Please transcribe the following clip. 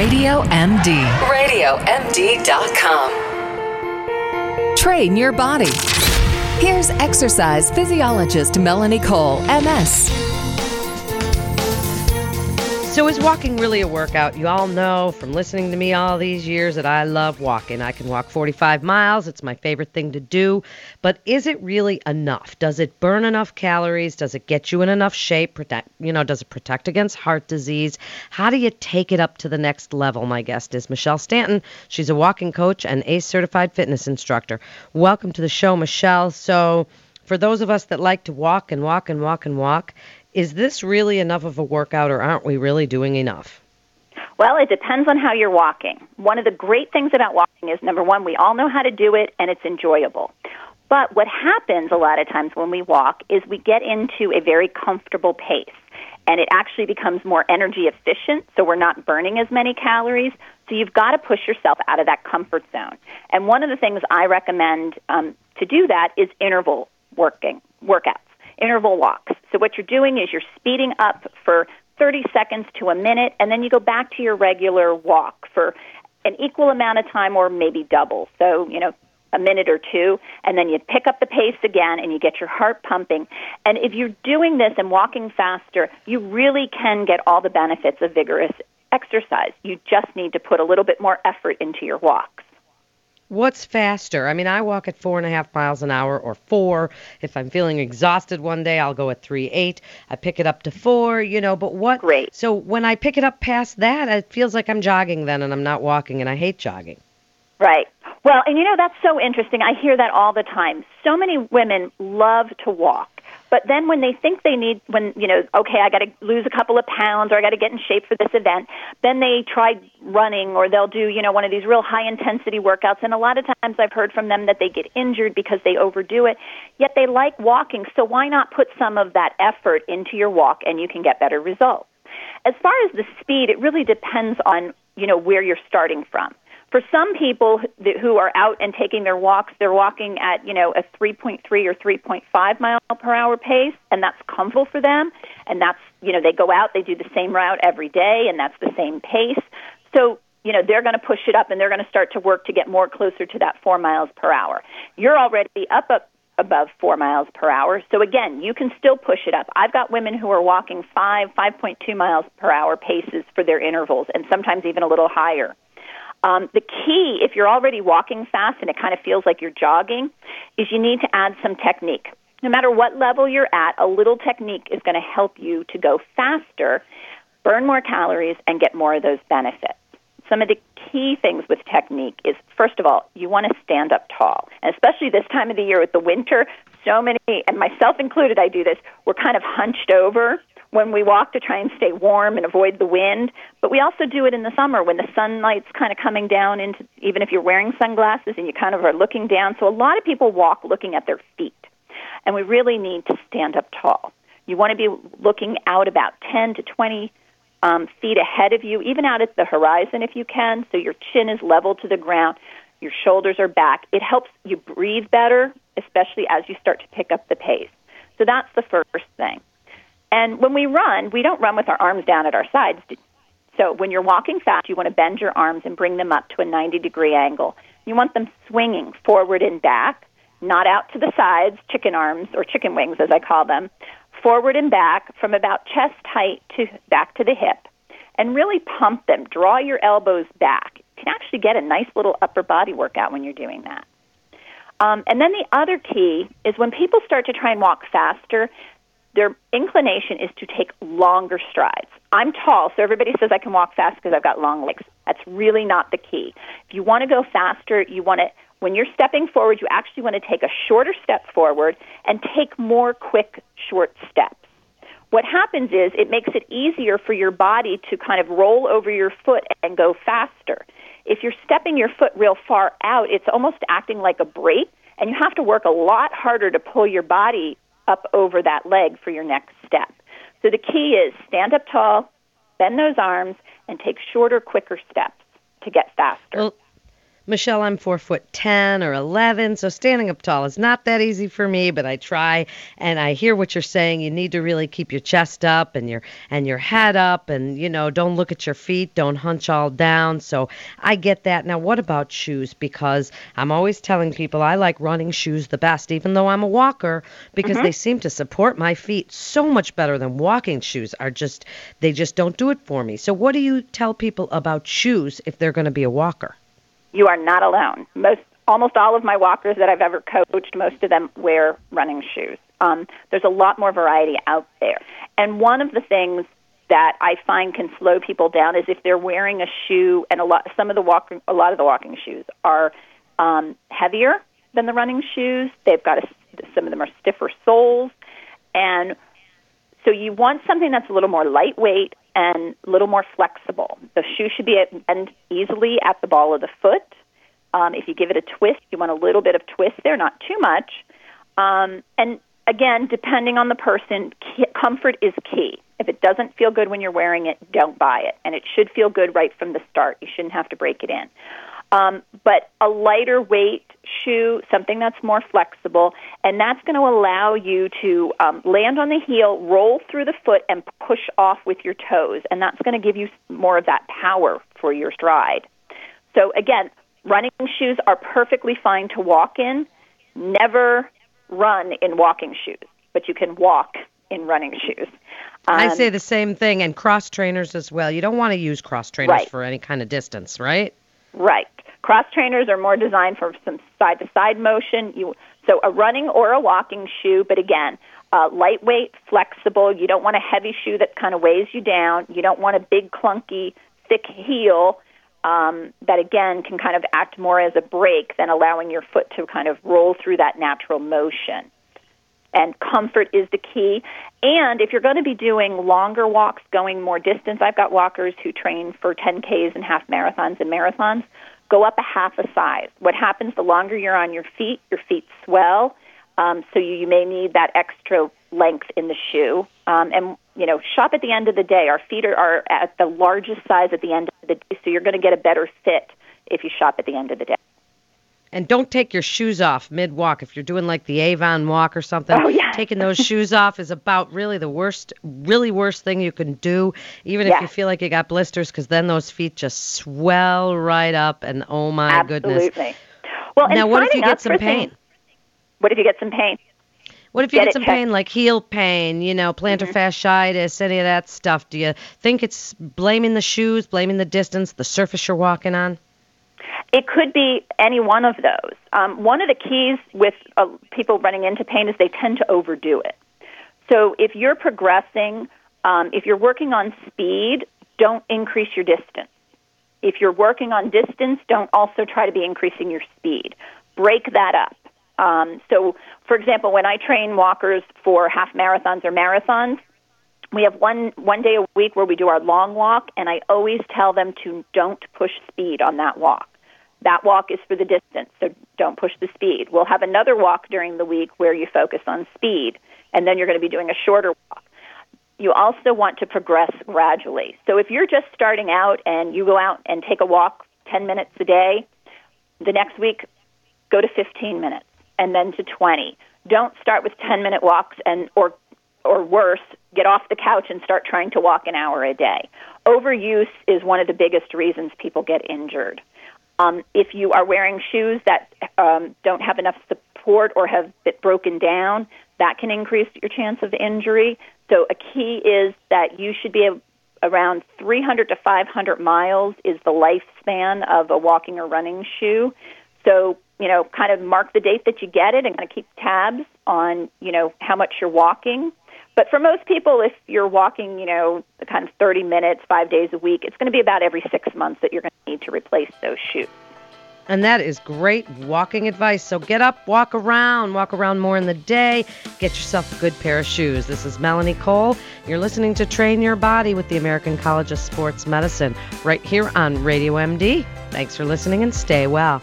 Radio MD. RadioMD.com. Train your body. Here's exercise physiologist Melanie Cole, MS. So, is walking really a workout? You all know from listening to me all these years that I love walking. I can walk 45 miles, it's my favorite thing to do. But is it really enough? Does it burn enough calories? Does it get you in enough shape? Protect, you know, does it protect against heart disease? How do you take it up to the next level? My guest is Michelle Stanton. She's a walking coach and ACE certified fitness instructor. Welcome to the show, Michelle. So, for those of us that like to walk and walk and walk and walk, is this really enough of a workout or aren't we really doing enough? Well, it depends on how you're walking. One of the great things about walking is number one, we all know how to do it and it's enjoyable. But what happens a lot of times when we walk is we get into a very comfortable pace and it actually becomes more energy efficient, so we're not burning as many calories. So you've got to push yourself out of that comfort zone. And one of the things I recommend um, to do that is interval working workouts interval walks. So what you're doing is you're speeding up for 30 seconds to a minute, and then you go back to your regular walk for an equal amount of time or maybe double. So, you know, a minute or two, and then you pick up the pace again and you get your heart pumping. And if you're doing this and walking faster, you really can get all the benefits of vigorous exercise. You just need to put a little bit more effort into your walks. What's faster? I mean, I walk at four and a half miles an hour or four. If I'm feeling exhausted one day, I'll go at three eight. I pick it up to four, you know. But what? Great. So when I pick it up past that, it feels like I'm jogging then, and I'm not walking, and I hate jogging. Right. Well, and you know that's so interesting. I hear that all the time. So many women love to walk but then when they think they need, when, you know, okay, I got to lose a couple of pounds or I got to get in shape for this event, then they try running or they'll do, you know, one of these real high intensity workouts. And a lot of times I've heard from them that they get injured because they overdo it. Yet they like walking. So why not put some of that effort into your walk and you can get better results? As far as the speed, it really depends on, you know, where you're starting from for some people who are out and taking their walks, they're walking at, you know, a 3.3 or 3.5 mile per hour pace, and that's comfortable for them. And that's, you know, they go out, they do the same route every day, and that's the same pace. So, you know, they're going to push it up and they're going to start to work to get more closer to that 4 miles per hour. You're already up, up above 4 miles per hour. So again, you can still push it up. I've got women who are walking 5, 5.2 miles per hour paces for their intervals and sometimes even a little higher. Um, the key, if you're already walking fast and it kind of feels like you're jogging, is you need to add some technique. No matter what level you're at, a little technique is going to help you to go faster, burn more calories, and get more of those benefits. Some of the key things with technique is first of all, you want to stand up tall. And especially this time of the year with the winter, so many, and myself included, I do this, we're kind of hunched over when we walk to try and stay warm and avoid the wind. But we also do it in the summer when the sunlight's kind of coming down into, even if you're wearing sunglasses and you kind of are looking down. So a lot of people walk looking at their feet. And we really need to stand up tall. You want to be looking out about 10 to 20 um, feet ahead of you, even out at the horizon if you can, so your chin is level to the ground, your shoulders are back. It helps you breathe better, especially as you start to pick up the pace. So that's the first thing. And when we run, we don't run with our arms down at our sides. So when you're walking fast, you want to bend your arms and bring them up to a 90 degree angle. You want them swinging forward and back, not out to the sides, chicken arms or chicken wings as I call them, forward and back from about chest height to back to the hip. And really pump them. Draw your elbows back. You can actually get a nice little upper body workout when you're doing that. Um, and then the other key is when people start to try and walk faster, their inclination is to take longer strides. I'm tall, so everybody says I can walk fast because I've got long legs. That's really not the key. If you want to go faster, you want to when you're stepping forward, you actually want to take a shorter step forward and take more quick short steps. What happens is it makes it easier for your body to kind of roll over your foot and go faster. If you're stepping your foot real far out, it's almost acting like a brake, and you have to work a lot harder to pull your body up over that leg for your next step. So the key is stand up tall, bend those arms, and take shorter, quicker steps to get faster. Well, Michelle, I'm four foot ten or eleven, so standing up tall is not that easy for me, but I try and I hear what you're saying. You need to really keep your chest up and your and your head up and you know, don't look at your feet, don't hunch all down. So I get that. Now what about shoes? Because I'm always telling people I like running shoes the best, even though I'm a walker, because mm-hmm. they seem to support my feet so much better than walking shoes are just they just don't do it for me. So what do you tell people about shoes if they're gonna be a walker? You are not alone. Most, almost all of my walkers that I've ever coached, most of them wear running shoes. Um, there's a lot more variety out there. And one of the things that I find can slow people down is if they're wearing a shoe, and a lot, some of the walking, a lot of the walking shoes are um, heavier than the running shoes. They've got a, some of them are stiffer soles, and so you want something that's a little more lightweight and a little more flexible. The shoe should be bend easily at the ball of the foot. Um, if you give it a twist, you want a little bit of twist there, not too much. Um, and again, depending on the person, comfort is key. If it doesn't feel good when you're wearing it, don't buy it. And it should feel good right from the start. You shouldn't have to break it in. Um, but a lighter weight shoe, something that's more flexible, and that's going to allow you to um, land on the heel, roll through the foot, and push off with your toes. And that's going to give you more of that power for your stride. So, again, running shoes are perfectly fine to walk in. Never run in walking shoes, but you can walk in running shoes. I Um, say the same thing, and cross trainers as well. You don't want to use cross trainers Right. for any kind of distance, right? Right. Cross trainers are more designed for some side to side motion. You so a running or a walking shoe, but again, uh, lightweight, flexible. You don't want a heavy shoe that kind of weighs you down. You don't want a big, clunky, thick heel um, that again can kind of act more as a brake than allowing your foot to kind of roll through that natural motion. And comfort is the key. And if you're going to be doing longer walks, going more distance, I've got walkers who train for 10Ks and half marathons and marathons. Go up a half a size. What happens the longer you're on your feet, your feet swell. Um, so you, you may need that extra length in the shoe. Um, and, you know, shop at the end of the day. Our feet are, are at the largest size at the end of the day, so you're going to get a better fit if you shop at the end of the day. And don't take your shoes off mid walk. If you're doing like the Avon walk or something, Oh, yeah. taking those shoes off is about really the worst, really worst thing you can do, even if you feel like you got blisters, because then those feet just swell right up. And oh my goodness. Absolutely. Well, Now, what if you get some pain? things- What if you get some pain? What if you Get get, some checked. pain like heel pain, you know, plantar Mm-hmm. fasciitis, any of that stuff? Do you think it's blaming the shoes, blaming the distance, the surface you're walking on? It could be any one of those. Um, one of the keys with uh, people running into pain is they tend to overdo it. So if you're progressing, um, if you're working on speed, don't increase your distance. If you're working on distance, don't also try to be increasing your speed. Break that up. Um, so, for example, when I train walkers for half marathons or marathons, we have one one day a week where we do our long walk, and I always tell them to don't push speed on that walk. That walk is for the distance, so don't push the speed. We'll have another walk during the week where you focus on speed, and then you're going to be doing a shorter walk. You also want to progress gradually. So if you're just starting out and you go out and take a walk 10 minutes a day, the next week go to 15 minutes and then to 20. Don't start with 10 minute walks and or or worse, get off the couch and start trying to walk an hour a day. Overuse is one of the biggest reasons people get injured. Um, if you are wearing shoes that um, don't have enough support or have been broken down, that can increase your chance of injury. So a key is that you should be a, around 300 to 500 miles is the lifespan of a walking or running shoe. So, you know, kind of mark the date that you get it and kind of keep tabs on, you know, how much you're walking. But for most people, if you're walking, you know, kind of 30 minutes, five days a week, it's going to be about every six months that you're going to need to replace those shoes. And that is great walking advice. So get up, walk around, walk around more in the day, get yourself a good pair of shoes. This is Melanie Cole. You're listening to Train Your Body with the American College of Sports Medicine right here on Radio MD. Thanks for listening and stay well.